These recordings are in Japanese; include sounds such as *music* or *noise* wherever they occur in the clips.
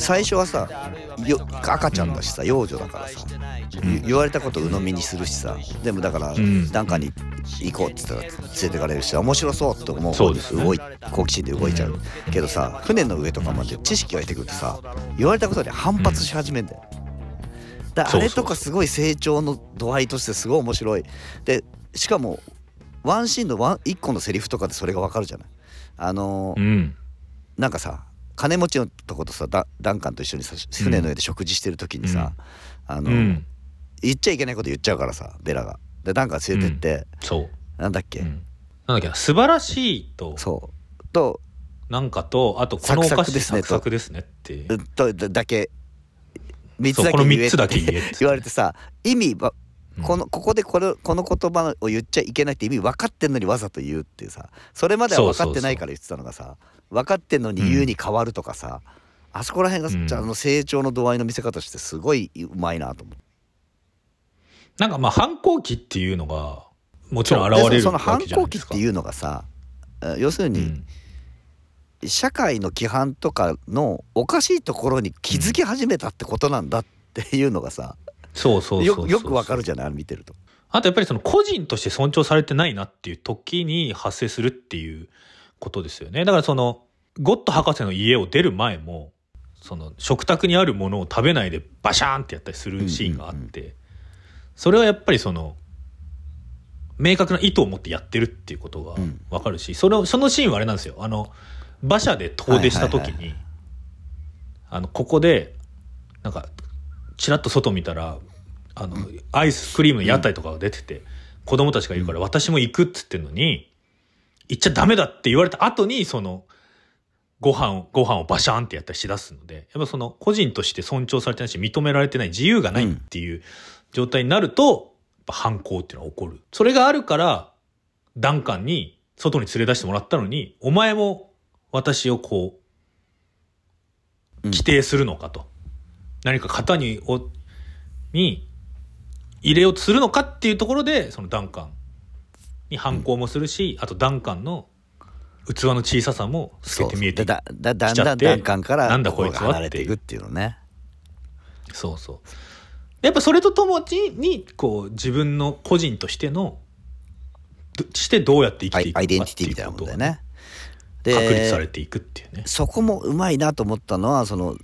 最初はさよ赤ちゃんだしさ幼女だからさ、言われたこと鵜呑みにするしさでもだから、ん。なんかに行こうって言ったら連れてかれるし面白そうって思う。そうですね。動い好奇心で動いちゃう、けどさ船の上とかまで知識が出てくるとさ言われたことに反発し始めんだよ、だあれとかすごい成長の度合いとしてすごい面白い。でしかもワンシーンのワン1個のセリフとかでそれがわかるじゃない。あのーうん。なんかさ金持ちのとことさダダンカンと一緒にさ船の上で食事してる時にさ、あの、うん。言っちゃいけないこと言っちゃうからさベラが。でダンカン連れてって、そう、なんだっけ、うん、なんだっけ？な素晴らしいとそう。となんかとあとこのお菓子クですねサクサクですねって。うとだけ3つだけ言え3つだけって言われてさ意味このここでこれこの言葉を言っちゃいけないって意味分かってんのにわざと言うっていうさ。それまでは分かってないから言ってたのがさ分かってんのに言うに変わるとかさ、あそこら辺が、うん。ああの成長の度合いの見せ方としてすごいうまいなと思って。なんかまあ反抗期っていうのがもちろん現れるでその反わけじゃないですか。抗期っていうのがさえ要するに、うん。社会の規範とかのおかしいところに気づき始めたってことなんだっていうのがさ、そうそうそうよよくわかるじゃない？見てると。あとやっぱりその個人として尊重されてないなっていう時に発生するっていうことですよね。だからそのゴッド博士の家を出る前もその食卓にあるものを食べないでバシャーンってやったりするシーンがあって、それはやっぱりその明確な意図を持ってやってるっていうことがうん。わかるし、そのそのシーンはあれなんですよ。あの馬車で遠出した時に、あのここでなんかちらっと外見たらあの、アイスクリームの屋台とかが出てて、子供たちがいるから私も行くっつってんのに行っちゃダメだって言われた後にそのご飯をご飯をバシャーンってやったりしだすのでやっぱその個人として尊重されてないし認められてない自由がないっていう状態になると、やっぱ反抗っていうのは起こる。それがあるからダンカンに外に連れ出してもらったのにお前も私をこううん。規定するのかと、何か型におに入れようとするのかっていうところでそのダンカンに反抗もするし、あとダンカンの器の小ささも透けて見えてだだだだんきちゃってだん段階からなんだこいつはていくっていうのね。そうそう。やっぱそれとともにこう自分の個人としてのどしてどうやって生きていくのかアイデンティティみたいなもんだよね。で確立されていくっていうね。そこもうまいなと思ったのはその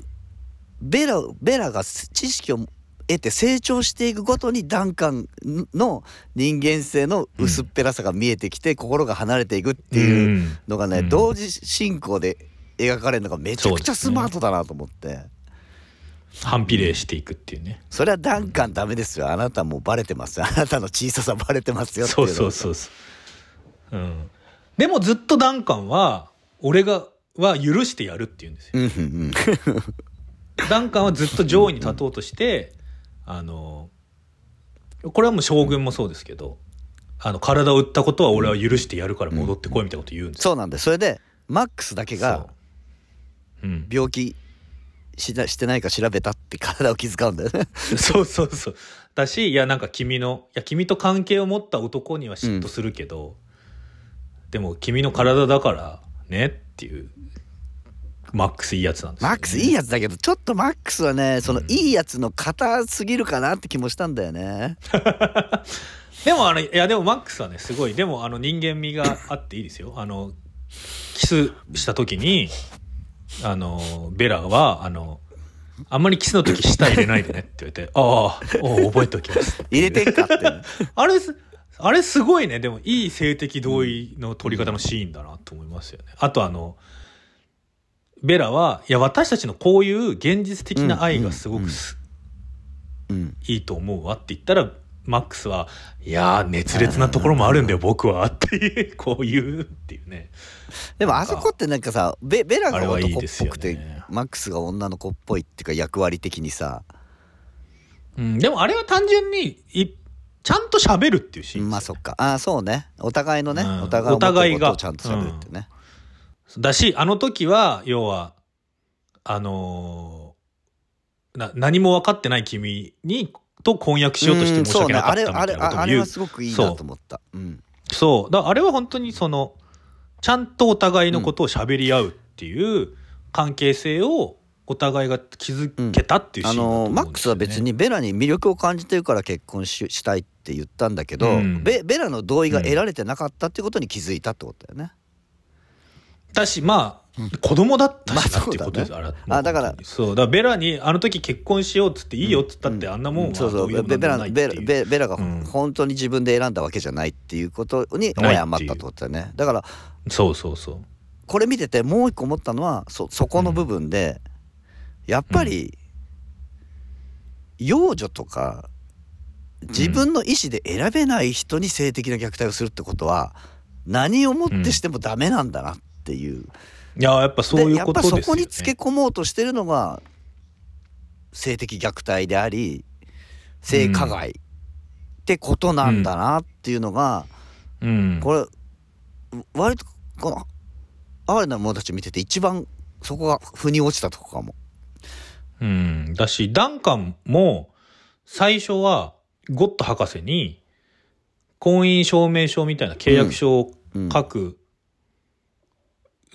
ベラベラが知識を得て成長していくごとにダンカンの人間性の薄っぺらさが見えてきて、心が離れていくっていうのがね、うん。同時進行で描かれるのがめちゃくちゃスマートだなと思って。そ,、反比例していくっていうね。れはダンカンダメですよ。あなたもうバレてますよ。あなたの小ささバレてますよっていそうそうそうそう、うん、でもずっとダンカンは俺がは許してやるって言うんですよ。うんうんダンカンはずっと上位に立とうとしてあのこれはもう将軍もそうですけどあの体を打ったことは俺は許してやるから戻ってこいみたいなこと言うんですよ、そうなんだよ。それでマックスだけが病気しなしてないか調べたって体を気遣うんだよね。*laughs* そうそうそう。だしいやなんか君のいや君と関係を持った男には嫉妬するけど、でも君の体だからねっていうマックスいいやつなんですよ、ね、マックスいいやつだけどちょっとマックスはねそのいいやつの硬すぎるかなって気もしたんだよね。*laughs* でもあのいやでもマックスはねすごいでもあの人間味があっていいですよ。あのキスした時にあのベラはあのあんまりキスの時舌入れないでねって言われて *laughs* ああお覚えておきます。入れてんかって。あれすあれすごいね。でもいい性的同意の取り方のシーンだなと思いますよね。あとあのベラはいや私たちのこういう現実的な愛がすごくす、うんいいと思うわって言ったらマックスは「いやー熱烈なところもあるんだよ僕は」っていうこう言うっていうね。でもあそこってなんかさベベラが男っぽくてマックスが女の子っぽいっていうか役割的にさ。うん、でもあれは単純にいちゃんと喋るっていうシーンまあそっか。ああそうね。お互いのね、うん。お互いがちゃんと喋るってね、だしあの時は要はあのーな何も分かってない君にと婚約しようとして申し訳なかったみたいなことう。んそうね。あれあれはすごくいいなと思った。うん。そう。だあれは本当にそのちゃんとお互いのことを喋り合うっていう関係性をお互いが気づけたっていうシーあのマックスは別にベラに魅力を感じてるから結婚ししたいって言ったんだけど、うん。ベベラの同意が得られてなかったってことに気づいたってことだよね。だしまあ子供だったしってことです、そうだね。あだからそう。だからベラにあの時結婚しようっつっていいよっつったって、あんなもんはそうそう。ベベラベラベベラがうん。本当に自分で選んだわけじゃないっていうことにない謝ったってことだよね。だからそうそうそう。これ見ててもう一個思ったのはそそこの部分で、やっぱり、幼女とか自分の意思で選べない人に性的な虐待をするってことは何をもってしてもダメなんだなっていう。いややっぱそういうことですよ、ね、でやっぱそこにつけ込もうとしてるのが性的虐待であり性加害ってことなんだなっていうのが、うん、これ割とこの哀れな者たち見てて一番そこが腑に落ちたとこかも。うん、だしダンカンも最初はゴッド博士に婚姻証明書みたいな契約書をうん書く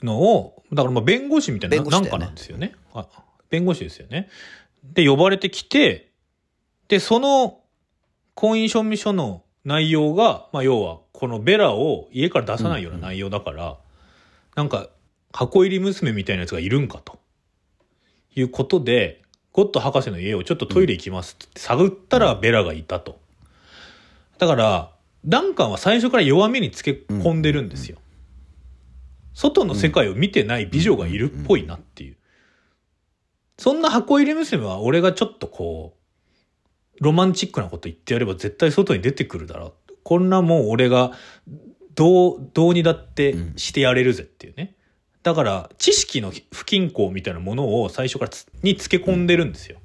のを、だからまあ弁護士みたいな、なんかなんですよねあ弁護士ですよねで呼ばれてきてでその婚姻証明書の内容が、まあ、要はこのベラを家から出さないような内容だから、なんか箱入り娘みたいなやつがいるんかということでゴッド博士の家をちょっとトイレ行きますって探ったらベラがいたと。だからダンカンは最初から弱みにつけ込んでるんですよ。外の世界を見てない美女がいるっぽいなっていう。そんな箱入り娘は俺がちょっとこう、ロマンチックなこと言ってやれば絶対外に出てくるだろう。こんなもん俺がどう、どうにだってしてやれるぜっていうね。だから知識の不均衡みたいなものを最初からにつけ込んでるんですよ。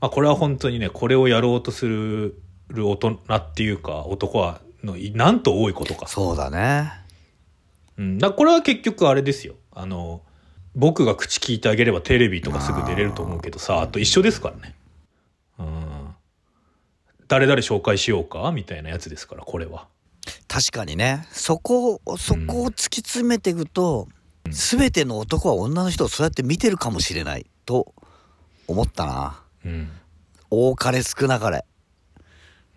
まあこれは本当にね、これをやろうとする大人っていうか男はのなんと多いことか。そうだね。うん、だこれは結局あれですよ。あの僕が口聞いてあげればテレビとかすぐ出れると思うけどさあと一緒ですからね。うん。誰々紹介しようか？みたいなやつですからこれは。確かにね。そこをそこを突き詰めていくと、全ての男は女の人をそうやって見てるかもしれないと思ったな。うん、多かれ少なかれ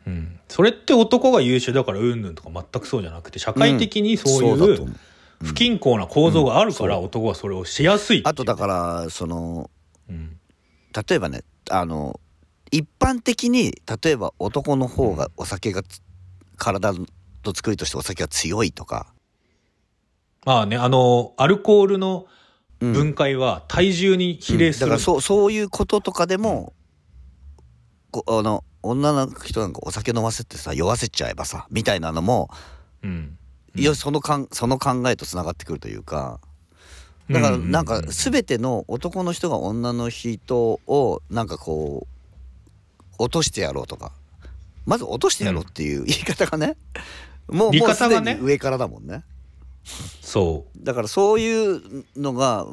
うん、それって男が優秀だからうんぬんとか全くそうじゃなくて社会的にそういう不均衡な構造があるからう。ん男はそれをしやすいいう。あとだからそのうん。例えばねあの一般的に例えば男の方がお酒がつ体の作りとしてお酒が強いとか、まあねあのアルコールのうん。分解は体重に比例する、だからそうそういうこととかでもこあの女の人なんかお酒飲ませてさ酔わせちゃえばさみたいなのも、うん。いやそのかんその考えとつながってくるというかだからなんか全ての男の人が女の人をなんかこう落としてやろうとか。まず落としてやろうっていう言い方がね、もう言いもうすでに上からだもんね。そう。だからそういうのが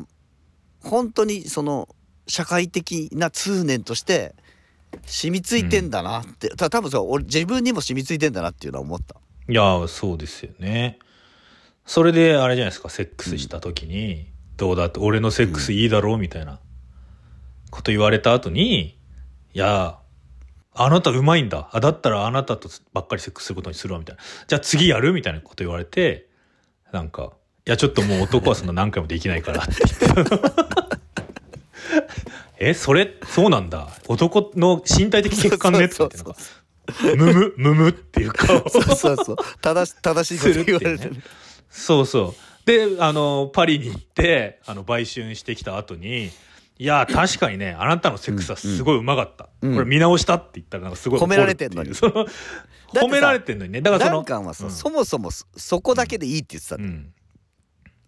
本当にその社会的な通念として染みついてんだなって、た多分そう俺自分にも染みついてんだなっていうのは思った。いやそうですよね。それであれじゃないですかセックスした時に、どうだって俺のセックスいいだろうみたいな。こと言われた後にいやあなたうまいんだ。あだったらあなたとばっかりセックスすることにするわみたいな。じゃあ次やるみたいなこと言われてなんかいやちょっともう男はそんな何回もできないからって言ってえそれそうなんだ。男の身体的欠陥ねって言ってなんか。むむむむっていう顔。そうそうそう。正し正しいこと言われてる。そうそう。で、あの、パリに行って、あの、売春してきた後に、いや、確かにね、あなたのセックスはすごいうまかった。うん。これ見直したって言ったら、なんかすごい怒褒められてんのに。その褒められてんのにね。だからその、ダンはさ、うん。そもそもそそこだけでいいって言ってたの、うん。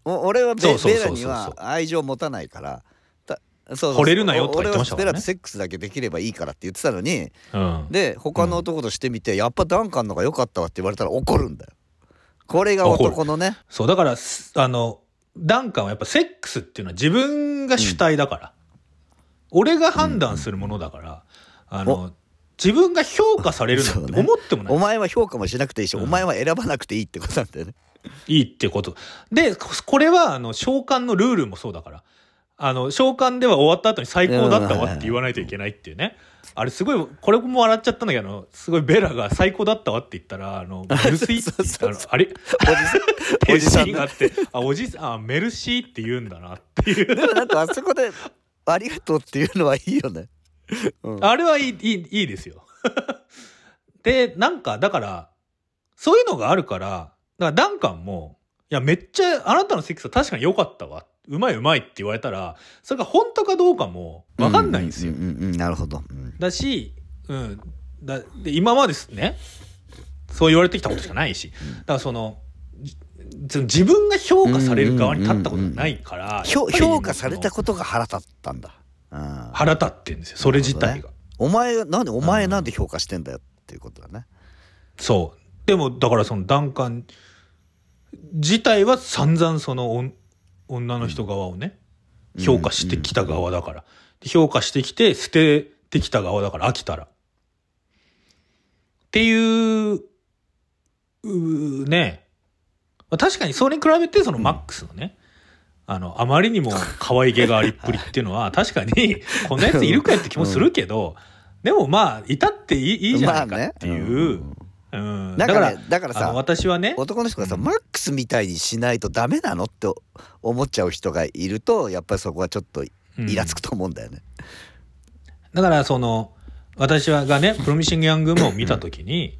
お俺はベそうそうベそうそう。ラには愛情持たないからたそうそう惚れるなよとか言ってましたもんね。俺はベラとセックスだけできればいいからって言ってたのに。うん。で他の男としてみて、やっぱダンカンの方が良かったわって言われたら怒るんだよ。これが男のね。そう、だから、すあの、ダンカンはやっぱセックスっていうのは自分が主体だから。俺が判断するものだから、あの、自分が評価されるなんてそうね。思ってもない。お。前は評価もしなくていいし、うん。お前は選ばなくていいってことなんだよね。いいってこと。で、ここれは、あの、召喚のルールもそうだから。あの、召喚では終わった後に最高だったわって言わないといけないっていうね。あれすごい、これも笑っちゃったんだけど、すごいベラが最高だったわって言ったら、あの、メルシーってそうそうそうあれ？おじさんシーンがあって、*laughs* あ、おじさん、あ、メルシーって言うんだなっていう。でもなんかあそこで「ありがとう」っていうのはいいよね。うんあれはいい、いい、いいですよ。*laughs* で、なんか、だから、そういうのがあるから、だからダンカンも、いや、めっちゃ、あなたのセックスは確かに良かったわ。うまいうまいって言われたら、それが本当かどうかもわかんないんですよ。うんうんうんうんなるほど。うんだし、うん。だで、今までですね、そう言われてきたことしかないし、だからその、自分が評価される側に立ったことがないから、評価されたことが腹立ったんだ。うん腹立ってんですよ、それ自体が。お前なんでお前なんで評価してんだよっていうことだね。そう。でも、だからそのダンカン自体は散々その女の人側をね、評価してきた側だから。で評価してきて捨ててきた側だから飽きたら。っていう、うね。まあ確かにそれに比べてそのマックスのね、あの、あまりにも可愛げがありっぷりっていうのは *laughs* 確かにこんなやついるかよって気もするけど、でもまあ、いたっていいいいじゃないかっていう。うん、だからだからさ私はね、男の人がさ、うん。マックスみたいにしないとダメなのって思っちゃう人がいるとやっぱりそこはちょっとイラつくと思うんだよね。だからその私はがね *laughs* プロミシング・ヤング・ウーマンを見た時に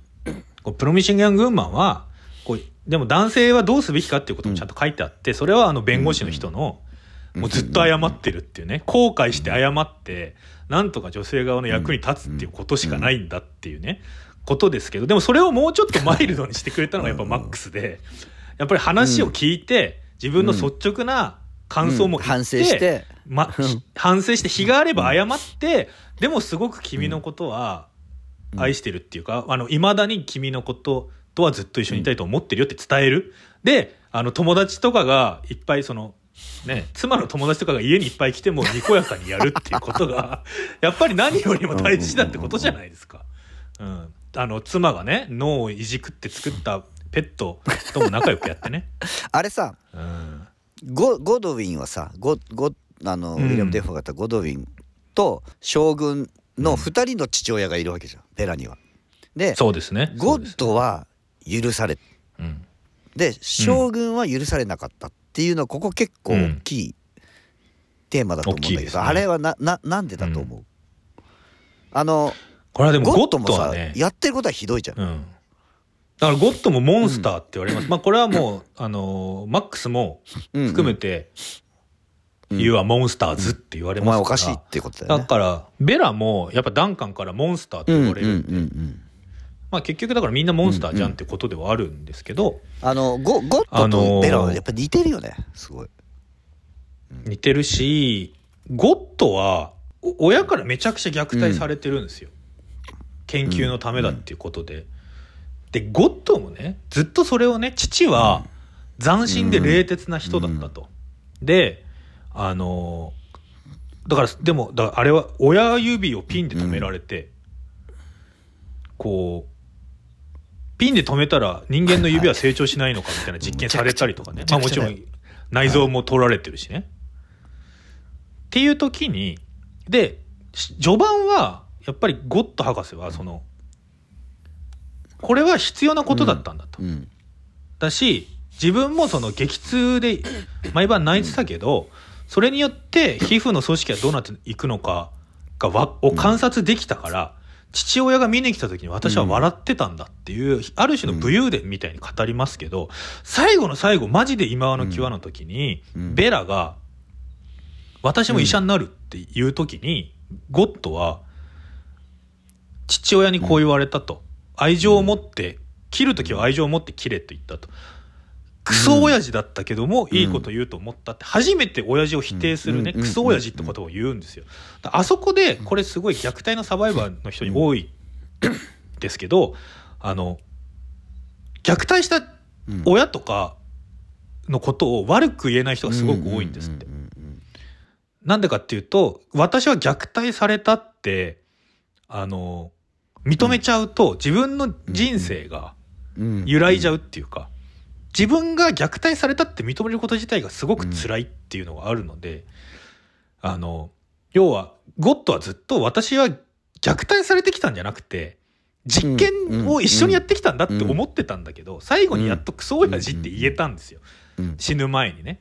こうプロミシング・ヤング・ウーマンはこうでも男性はどうすべきかっていうこともちゃんと書いてあってそれはあの弁護士の人のもうずっと謝ってるっていうね後悔して謝ってなんとか女性側の役に立つっていうことしかないんだっていうねことですけどでもそれをもうちょっとマイルドにしてくれたのがやっぱマックスでやっぱり話を聞いて自分の率直な感想も言って、反省してま、反省して日があれば謝って、でもすごく君のことは愛してるっていうか、あの、未だに君のこととはずっと一緒にいたいと思ってるよって伝える。で、あの、友達とかがいっぱいその、ね、妻の友達とかが家にいっぱい来てもにこやかにやるっていうことが、やっぱり何よりも大事だってことじゃないですか。うん。あの、妻がね、脳をいじくって作ったペットとも仲良くやってね。*laughs* あれさうん。ゴゴドウィンはさゴゴあの、うんウィリアム・デフォーがやったゴドウィンと将軍の2人の父親がいるわけじゃんベラには。でそうですね。ゴッドは許されうん。で将軍は許されなかったっていうのはここ結構大きいテーマだと思うんだけど、ねあれはなななんでだと思う、あのこれはでもゴッゴッドもはね、やってることはひどいじゃん。うん。だからゴッドもモンスターって言われます。まあこれはもう、あのーマックスもうん含めて、うん You are monsters って言われおま。前おかしいってことだよだね。から、ベラもやっぱダンカンからモンスターってうん言われるんで、うんうんうんまあ結局だからみんなモンスターじゃんってことではあるんですけど、あのゴゴッドあのーとベラはやっぱ似てるよねすごい。似てるし、ゴッドはお親からめちゃくちゃ虐待されてるんですよ。研究のためだっていうことで。で、ゴッドもね、ずっとそれをね、父は斬新で冷徹な人だったと。で、あのーだから、でも、だあれは親指をピンで止められて、こう、ピンで止めたら人間の指は成長しないのかみたいな実験されたりとかね。まあもちろん内臓も取られてるしね。っていう時に、で、し序盤は、やっぱりゴッド博士は、その、これは必要なことだったんだと。うん。だし、自分もその激痛で毎晩泣いてたけど、それによって皮膚の組織がどうなっていくのかがわを観察できたから、父親が見に来た時に私は笑ってたんだっていう、ある種の武勇伝みたいに語りますけど、最後の最後、マジで今の際の時に、うん。ベラが、私も医者になるっていう時に、ゴッドは、父親にこう言われたと。愛情を持って、切る時は愛情を持って切れと言ったと。クソ親父だったけども、いいこと言うと思ったって、初めて親父を否定するね、うん。クソ親父ってことを言うんですよ。だあそこで、これすごい虐待のサバイバーの人に多いですけど、あの、虐待したうん。親とかのことを悪く言えない人がすごく多いんですって。なんでかっていうと、私は虐待されたって、あの、認めちゃうと自分の人生が揺らいじゃうっていうか、自分が虐待されたって認めること自体がすごく辛いっていうのがあるので、あの、要は、ゴッドはずっと私は虐待されてきたんじゃなくて、実験を一緒にやってきたんだって思ってたんだけど、最後にやっとクソ親父って言えたんですよ。うん死ぬ前にね。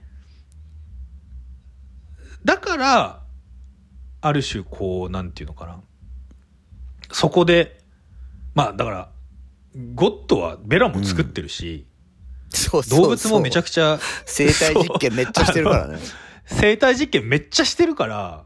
だから、ある種こう、なんていうのかな。そこで、まあだから、ゴッドはベラも作ってるし、そうそうそう。動物もめちゃくちゃ生体実験めっちゃしてるからね。*laughs* 生態実験めっちゃしてるから、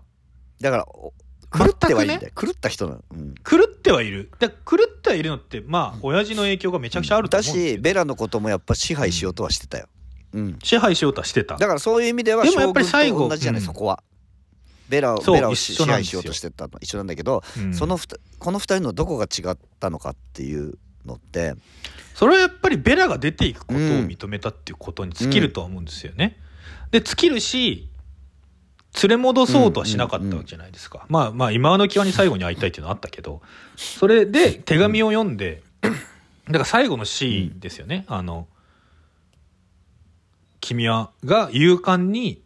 だからお狂ってはいいんだよ、狂った人なの、うん、狂ってはいる。で狂ってはいるのって、まあ、親父の影響がめちゃくちゃあるとだ思うんですよ。しベラのこともやっぱ支配しようとはしてたよ、うん、支配しようとはしてた。だからそういう意味ではでもやっぱり将最後同じじゃない、うん。そこはベラをベラを一支配しようとしてたの。一緒なんだけど、うん。そのふたこの二人のどこが違ったのかっていうのってそれはやっぱりベラが出ていくことを認めたっていうことに尽きるとは思うんですよね。で、尽きるし、連れ戻そうとはしなかったわけじゃないですか。まあまあ、今の際に最後に会いたいっていうのはあったけど、それで手紙を読んで、だから最後のシーンですよね。あの、君はが勇敢に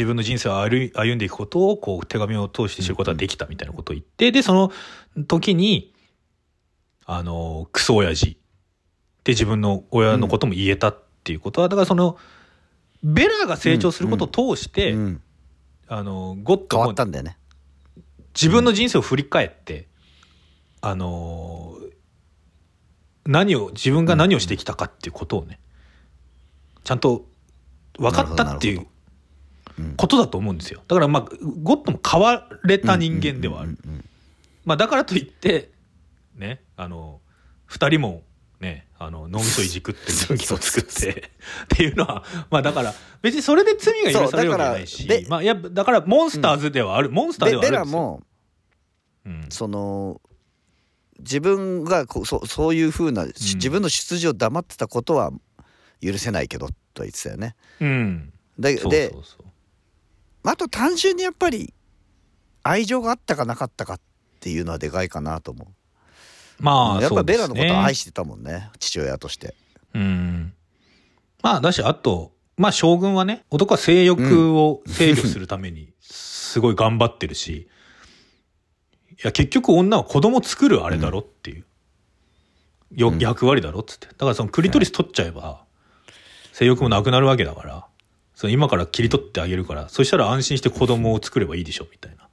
自分の人生を歩い歩んでいくことをこう手紙を通して知ることができたみたいなことを言って、で、その時に、あの、クソ親父で自分の親のことも言えたっていうことは、だからその、ベラが成長することを通して、うんあの、ゴッド変わもったんだよね。自分の人生を振り返って、あのー何を自分が何をしてきたかっていうことをねちゃんと分かったっていううんことだと思うんですよ。だからまあゴッドも変われた人間ではある、うんうんうんまあ、だからといってねあの2人もねあの脳みそいじくって武器を作ってっていうのはまあだから別にそれで罪が許されるわけないしまあやっぱだからモンスターズではある、モンスターではあるんですよ。うん。その自分がこうそそういうふうな、し自分の出自を黙ってたことは許せないけどとは言ってたよね。うん。でそうでそうそうあと単純にやっぱり愛情があったかなかったかっていうのはでかいかなと思う。まあ、やっぱベラのことは愛ししてたもんね父親として。うん。まあ、だし、あと、まあ、将軍はね、男は性欲を制御するために、すごい頑張ってるし、いや、結局女は子供作るあれだろっていう、ようん役割だろっつって。だからそのクリトリス取っちゃえば、性欲もなくなるわけだから、その今から切り取ってあげるから、そしたら安心して子供を作ればいいでしょ、みたいな。だ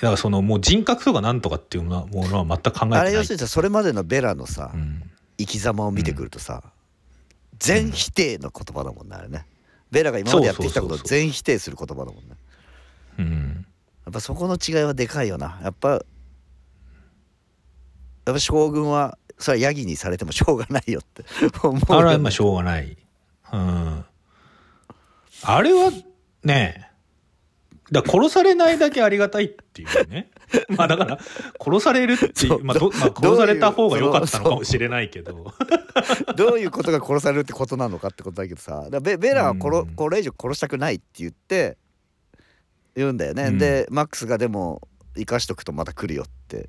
からそのもう人格とかなんとかっていうものはものは全く考えてない。あれ要するにさそれまでのベラのさ、うん生き様を見てくるとさ、全否定の言葉だもんねあれね。ベラが今までやってきたことを全否定する言葉だもんね。うん。やっぱそこの違いはでかいよな。やっぱやっぱ将軍はそれはヤギにされてもしょうがないよって思うあれはまあしょうがない。うん。あれはね、だ殺されないだけありがたいっていうね。*laughs* まあだから、殺されるってい、そううまあど、まあ、殺された方が良かったのかもしれないけど。*laughs* どういうことが殺されるってことなのかってことだけどさベベラは殺、うん。これ以上殺したくないって言って言うんだよね、うん。でマックスがでも生かしとくとまた来るよって。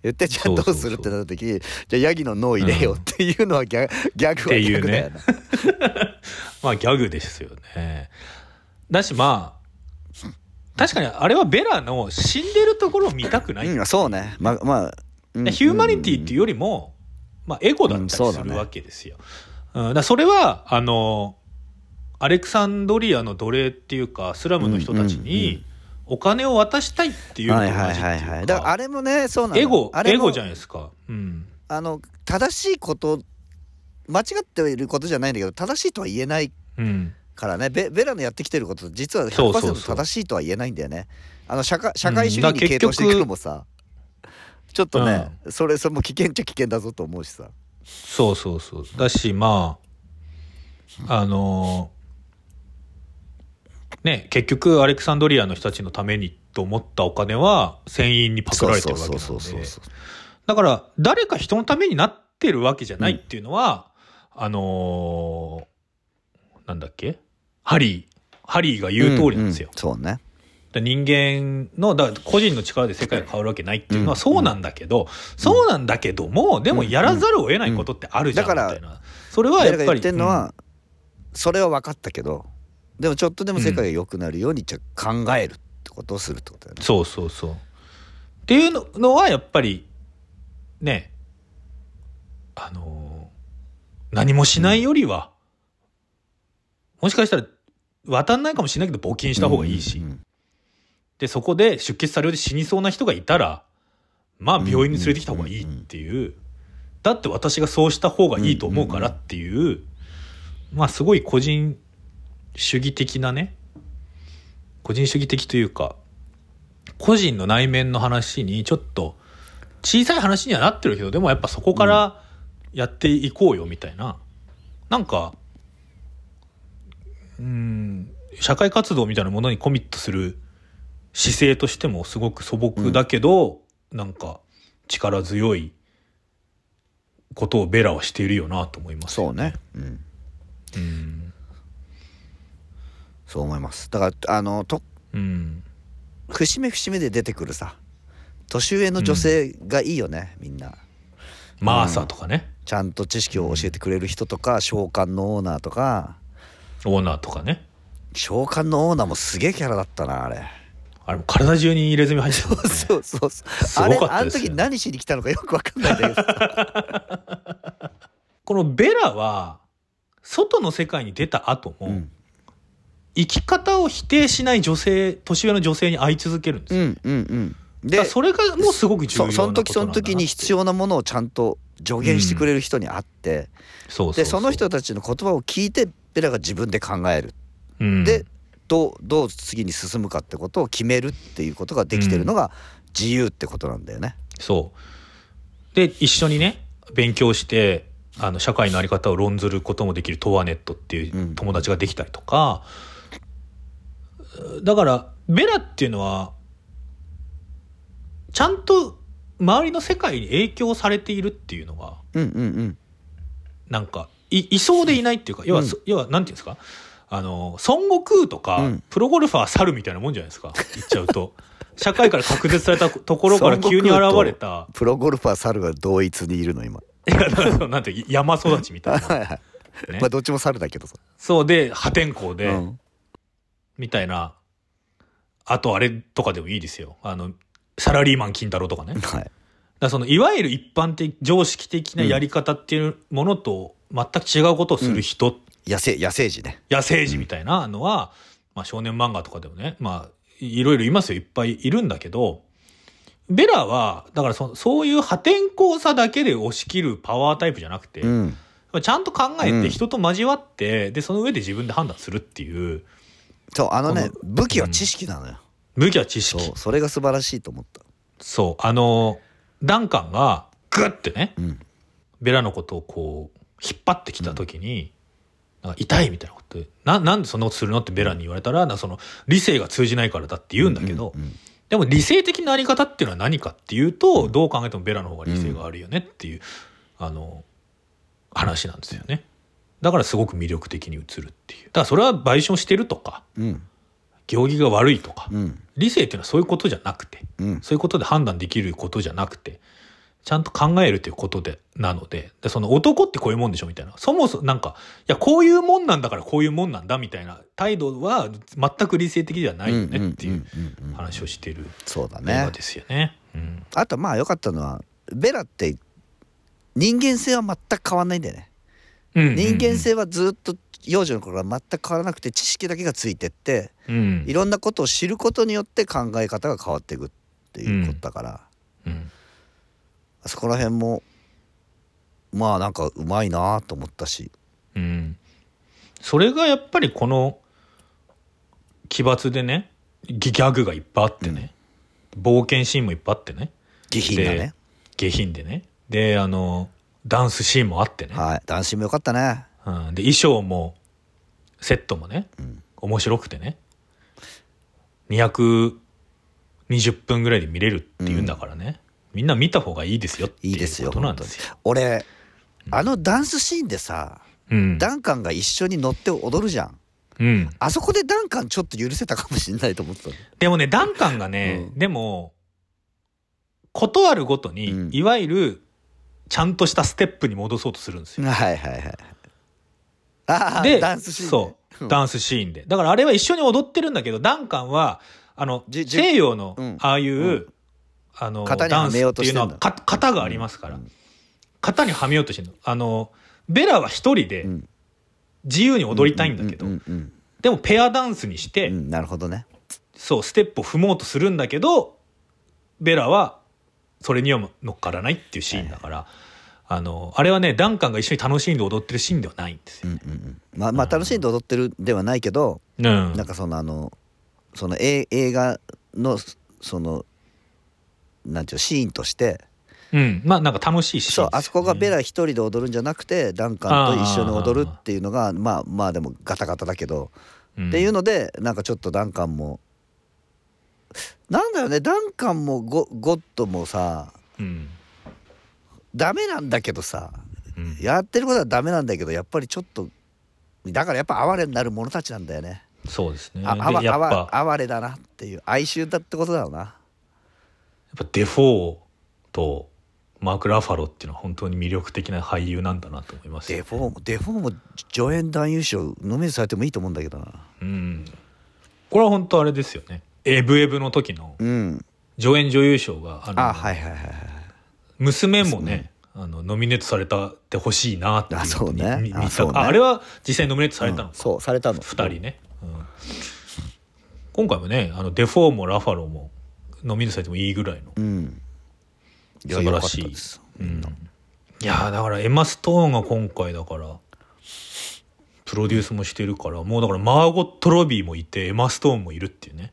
言ってじゃあどうするってなった時にじゃあヤギの脳入れようっていうのはギャギャグはギャグだよな、*laughs* *laughs* まあギャグですよね。だしまあ、確かにあれはベラの死んでるところを見たくない。うん、そうねままあ、うんヒューマニティっていうよりも、まあ、エゴだったりするわけですよ。うんだからそれはあのアレクサンドリアの奴隷っていうかスラムの人たちうんうんうんにお金を渡したいっていうのと同じはいはいはいはいいうだからあかれもねそうなのエゴエゴじゃないですか。うんあの正しいこと間違っていることじゃないんだけど正しいとは言えないうんからね。ベベラのやってきてること実はそうそうそう。100%正しいとは言えないんだよね。あの社会社会主義に傾倒していくのもさ、ちょっとね、それそれも危険っちゃ危険だぞと思うしさ。そうそうそう。だしまああのね結局アレクサンドリアの人たちのためにと思ったお金は船員にパクられてるわけなのそうそうでだから、誰か人のためになってるわけじゃないっていうのは、あのーなんだっけ？ハリー、ハリーが言う通りなんですよ。うんうんそうね人間の、だ個人の力で世界が変わるわけないっていうのはうんそうなんだけど、そうなんだけども、でもやらざるを得ないことってあるじゃん、みたいな。それはやっぱり。ベラが言ってんのは、それは分かったけどでもちょっとでも世界が良くなるようにじゃあ考えるってことをするってことだよねそうそうそう。っていうののはやっぱりねあのー何もしないよりは、もしかしたら渡んないかもしれないけど募金した方がいいし、でそこで出血多量で死にそうな人がいたらまあ病院に連れてきた方がいいっていう、だって私がそうした方がいいと思うからっていう、まあすごい個人主義的なね。個人主義的というか個人の内面の話にちょっと小さい話にはなってるけどでもやっぱそこからやっていこうよみたいな、なんかうん社会活動みたいなものにコミットする姿勢としてもすごく素朴だけど、なんか力強いことをベラはしているよなと思います。そうね。うん。うん。そう思います。だからあのとうん。節目節目で出てくるさ年上の女性がいいよね、みんな。マーサとかね、ちゃんと知識を教えてくれる人とか召喚のオーナーとか。オーナーとかね。召喚のオーナーもすげえキャラだったなあれ。あれも体中に入れ墨入ってたね。そうそうそうすあれあの時何しに来たのかよくわかんないんだけど。*laughs* このベラは外の世界に出た後も、うん。生き方を否定しない女性年上の女性に会い続けるんですよ、うんうんうんでそれがもうすごく重要なそその時その時に必要なものをちゃんと助言してくれる人に会って、そうそうでその人たちの言葉を聞いてベラが自分で考える、うん。でどうどう次に進むかってことを決めるっていうことができてるのが自由ってことなんだよね。そう。で一緒にね勉強してあの社会の在り方を論ずることもできるトワネットっていううん。友達ができたりとか、だからベラっていうのはちゃんと周りの世界に影響されているっていうのがうんうんうん。なんかいいそうでいないっていうか要は、そ要はなんていうんですか？あの孫悟空とか、うん。プロゴルファー猿みたいなもんじゃないですか？言っちゃうと。*laughs* 社会から隔絶されたところから急に現れた。プロゴルファー猿が同一にいるの今。いやなんていう山育ちみたいな、*laughs* ね。まあどっちも猿だけどさ。そうで破天荒で、うん。みたいな。あとあれとかでもいいですよ。あのサラリーマン金太郎とかねはい。らそのいわゆる一般的常識的なやり方っていうものと全く違うことをする人、野生野生児ね。野生児みたいなのは、まあ、少年漫画とかでもねまあいろいろいますよいっぱいいるんだけどベラはだからそそういう破天荒さだけで押し切るパワータイプじゃなくて、うん。ちゃんと考えうんて人と交わって、でその上で自分で判断するっていうそうあのねこ武器は知識なのよ。武器は知識。そうそれが素晴らしいと思った。そうあのダンカンがグッてねうん。ベラのことをこう引っ張ってきた時に、なんか痛いみたいなことでななんでそんなことするのってベラに言われたらなその理性が通じないからだって言うんだけど、うんうんでも理性的なあり方っていうのは何かっていうと、どう考えてもベラの方が理性があるよねっていう、あの話なんですよね。だからすごく魅力的に映るっていう。だからそれは賠償してるとかうん行儀が悪いとか、うん。理性っていうのはそういうことじゃなくてうん。そういうことで判断できることじゃなくてちゃんと考えるということでなのででその男ってこういうもんでしょみたいな。そもそもなんかいやこういうもんなんだからこういうもんなんだみたいな態度は全く理性的ではないよねっていう話をしてるそうだ映画ねですよね。うん。あとまあ良かったのはベラって人間性は全く変わんないんだよね。うん人間性はずっと幼女の頃は全く変わらなくて知識だけがついてってうん。いろんなことを知ることによって考え方が変わっていくっていうことだから、うん。あそこら辺もまあなんかうまいなと思ったし。うん、それがやっぱりこの奇抜でねギギャグがいっぱいあってね、冒険シーンもいっぱいあってね。下品がね。下品でね。であのダンスシーンもあってね、はい。男子も良かったね。うん、で衣装もセットもね、ん面白くてね。220分ぐらいで見れるっていうんだからね、みんな見た方がいいですよっていいいですようことなんですよ。俺あのダンスシーンでさうん。ダンカンが一緒に乗って踊るじゃん。うん、あそこでダンカンちょっと許せたかもしれないと思ってたの。でもねダンカンがね、うん。でもことあるごとに、うん。いわゆるちゃんとしたステップに戻そうとするんですよ。はいはいはいああでダンスシーンねそうダンスシーンで。だからあれは一緒に踊ってるんだけど、ダンカンは、あの、西洋のうん、ああいう、うん。あの、ダンスっていうのは、か型がありますから。うん。型にはめようとしてるの。あの、ベラは一人でうん。自由に踊りたいんだけどでもペアダンスにして、なるほどね。そう、ステップを踏もうとするんだけど、ベラはそれには乗っからないっていうシーンだから、あの、あれはね、ダンカンが一緒に楽しんで踊ってるシーンではないんですよ。うんうんうんまあまあ楽しんで踊ってるではないけどうん。なんかそのあのその映映画のそのなんていうのシーンとしてうん。まあなんか楽しいシーそうあそこがベラ一人で踊るんじゃなくてダンカンと一緒に踊るっていうのがまあまあでもガタガタだけど、うんっていうのでなんかちょっとダンカンもなんだよねダンカンもゴゴッドもさうん。ダメなんだけどさうんやってることはダメなんだけどやっぱりちょっとだからやっぱ哀れになる者たちなんだよね。そうですね。あ哀れだなっていう哀愁だってことだろうな。ぱデフォーとマーク・ラファロっていうのは本当に魅力的な俳優なんだなと思いますよデフォーもデフォーも助演男優賞ノミネートされてもいいと思うんだけどな。うん。これは本当あれですよね。エブエブの時のうん。助演女優賞が、あの、あはいはいはいはい。娘もね、あの、ノミネートされたってほしいなっていうあそうね。み見たあね。ああれは実際にノミネートされたのうんそうされたの。二人ね、うん。今回もねあのデフォーもラファローもノミネートされてもいいぐらいの、素晴らしい。いやーだからエマ・ストーンが今回だからプロデュースもしてるからもうだからマーゴット・ロビーもいてエマ・ストーンもいるっていうね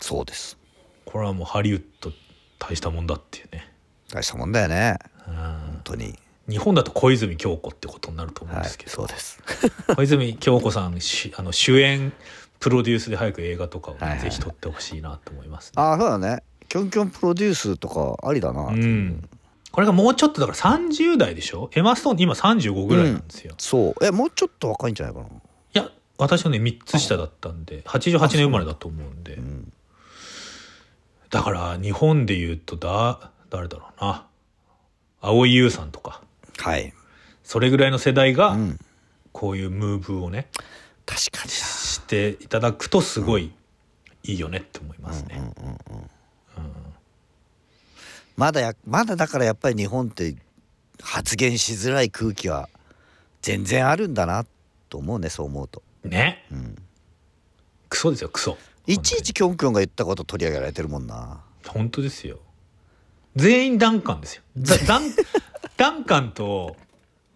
そうです。これはもうハリウッド大したもんだっていうね、大したもんだよね。うん本当に。日本だと小泉京子ってことになると思うんはいですけど、そうです。*laughs* 小泉京子さんしあの主演プロデュースで早く映画とかをね、はいはいぜひ撮ってほしいなと思いますね。ああそうだね。キョンキョンプロデュースとかありだな。うん、これがもうちょっとだから30代でしょ？エマ・ストーン今35ぐらいなんですよ。そう。えもうちょっと若いんじゃないかな。いや私はね3つ下だったんで88年生まれだと思うんで、んだから日本で言うとだ誰だろうな蒼井優さんとかはい。それぐらいの世代がうん。こういうムーブをね確かにな。していただくとすごいいいよねって思いますね。まだやまだだからやっぱり日本って発言しづらい空気は全然あるんだなと思うねそう思うと。ねうん。クソですよクソいちいちキョンキョンが言ったこと取り上げられてるもんな。本当ですよ全員ダンカンですよダ *laughs* ダンダンカンと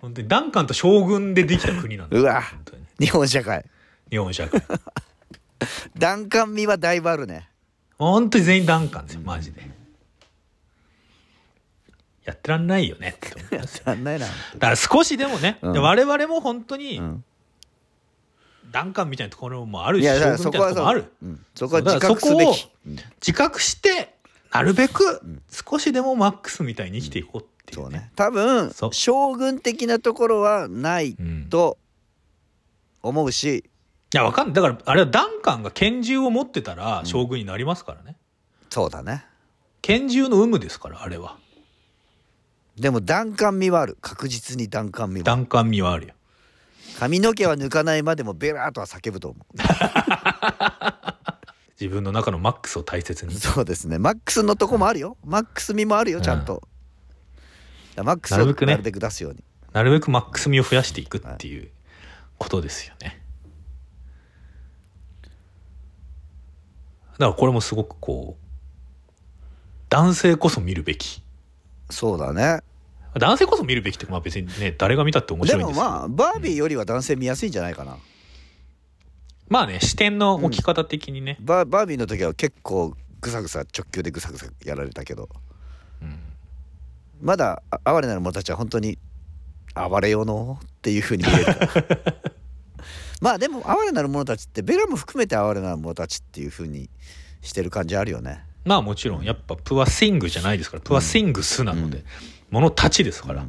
本当にダンカンと将軍でできた国なんですうわ本当に日本社会。日本社会 *laughs* 弾丸味はだいぶあるね。本当に全員ダンカンですよマジでやってらんないよねって思いますよ *laughs* やんないな。だから少しでもね、うんで我々も本当にうん。ダンカンみたいなところもあるしそこは軍みたいなところもある。そこは自覚すべき。うん。自覚してなるべく少しでもマックスみたいに生きていこうっていうね,、そうね。多分将軍的なところはないうん、いと思うし、やわかんない。だからあれはダンカンが拳銃を持ってたら将軍になりますからね、そうだね。拳銃の有無ですからあれは。でも弾丸味はある。確実に弾丸味は。ダンカン味はあるよ髪の毛は抜かないまでもベラーとは叫ぶと思う。*laughs* 自分の中のマックスを大切にそうですね。マックスのとこもあるよ。マックス味もあるよ、ちゃんと。マックスをなるべく出すように。なるべくマックス味を増やしていくっていうことですよねだからこれもすごくこう男性こそ見るべきそうだね。男性こそ見るべきってまあ別にね誰が見たって面でも白いんですけど。まあ、バービーよりは男性見やすいんじゃないかな。まあね視点の置き方的にね、バーバービーの時は結構ぐさぐさ直球でぐさぐさやられたけど、うん。まだあ哀れなる者たちは本当に暴れよのっていう風に見える。*laughs* まあでも哀れなる者たちってベラも含めて哀れなる者たちっていう風にしてる感じあるよね。まあもちろん。やっぱプアシングじゃないですから。プアシングスなので、物たちですから、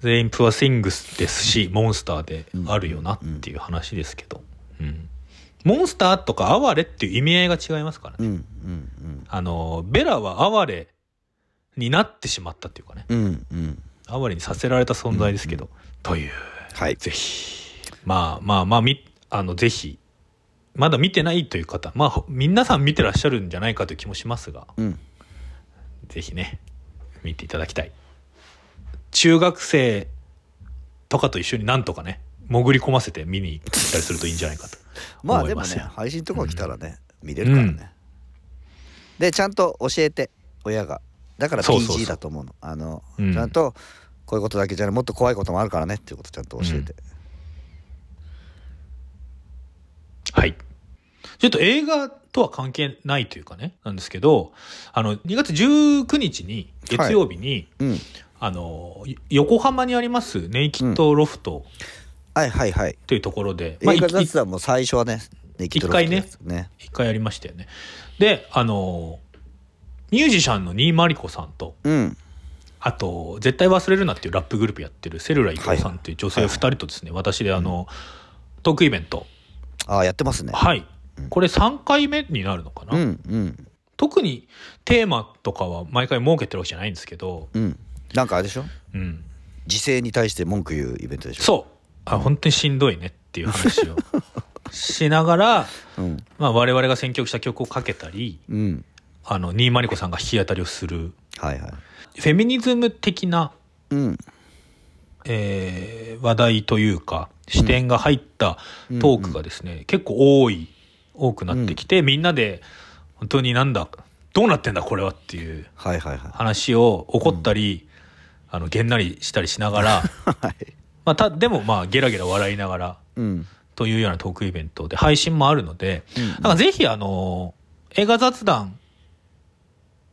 全員プアシングスですしモンスターであるよなっていう話ですけど、うん。モンスターとか哀れっていう意味合いが違いますからね、うんうんあのベラは哀れになってしまったっていうかね。うんうん。うん哀れにさせられた存在ですけど、という。はい。ぜひ。まあまあまあみあのぜひ。まだ見てないという方。まあ皆さん見てらっしゃるんじゃないかという気もしますが。うん。ぜひね見ていただきたい。中学生とかと一緒になんとかね潜り込ませて見に行ったりするといいんじゃないかと *laughs* まあでも思いますよ。ね配信とか来たらね、見れるからね、でちゃんと教えて親が。だからそうそうそう。PG だと思うの。あの、うん。ちゃんとこういうことだけじゃないもっと怖いこともあるからねっていうことちゃんと教えて、はい。ちょっと映画とは関係ないというかね、なんですけど、あの、2月19日に、月曜日に、うん。あの、よ横浜にありますネイキッドロフト。はいはいはい。というところで、まあ、映画い雑談も最初はねネキッドロフトのやつね。一回やりましたよね。で、あの、ミュージシャンの新井真理子さんと、うん。あと、絶対忘れるなっていうラップグループやってるセルラ伊藤さんっていう女性2人とですね、私であの、トークイベント、ああやってますね。はい。これ3回目になるのかな、うんうん。特にテーマとかは毎回設けてるわけじゃないんですけど、うん。なんかあれでしょ？うん、時勢に対して文句言うイベントでしょ？そう。あ本当にしんどいねっていう話を *laughs* しながら、うん。まあ、我々が選曲した曲をかけたりうん。あの新井真理子さんが弾き語りをする。はいはい。フェミニズム的な、うん。えー話題というか視点が入ったトークがですね、結構多い多くなってきて、みんなで本当になんだどうなってんだこれはっていうはいはいはい。話を怒ったり、あのげんなりしたりしながら *laughs* はい。まあ、たでもまあゲラゲラ笑いながらうん。というようなトークイベントで配信もあるので、うんだからぜひあの映画雑談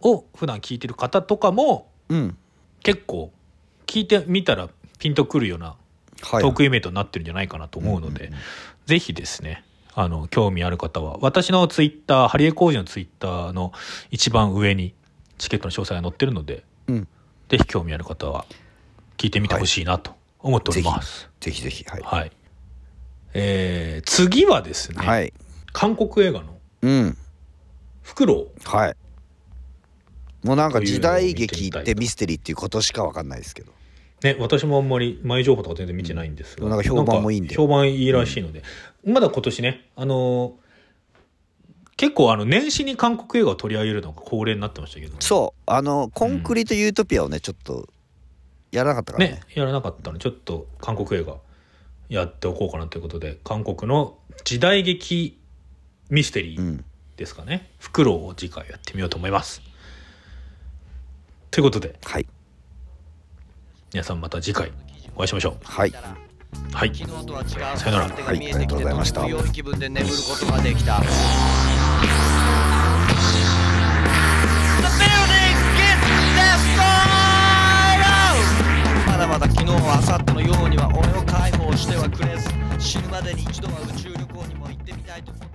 を普段聞いてる方とかもうん。結構聞いてみたらピンとくるようなはいトークイベントになってるんじゃないかなと思うので、ぜひですねあの興味ある方は私のツイッターハリエコージのツイッターの一番上にチケットの詳細が載ってるのでうん。ぜひ興味ある方は聞いてみてほしいなと思っております。ぜひぜひはい。はい。えー次はですね、はい。韓国映画のうん「フクロウ。はい。もうなんか時代劇ってミステリーっていうことしかわかんないですけど」ね私もあんまり前情報とか全然見てないんですが、うん。なんか評判もいいんで評判いいらしいので、まだ今年ねあのー結構あの年始に韓国映画を取り上げるのが恒例になってましたけどそう。あのコンクリートユートピアをねちょっとやらなかったからね。ねやらなかったのでちょっと韓国映画やっておこうかなということで韓国の時代劇ミステリー、うん。ですかね。フクロウを次回やってみようと思います。ということで、はい皆さんまた次回お会いしましょはい。う。はい。昨日とは違うさよなら手が見えてきてはいありがとうございました気分で眠ることができた The building gets destroyed! まだまだ昨日明後日のようには俺を解放してはくれず死ぬまでに一度は宇宙旅行にも行ってみたいと思ったりもする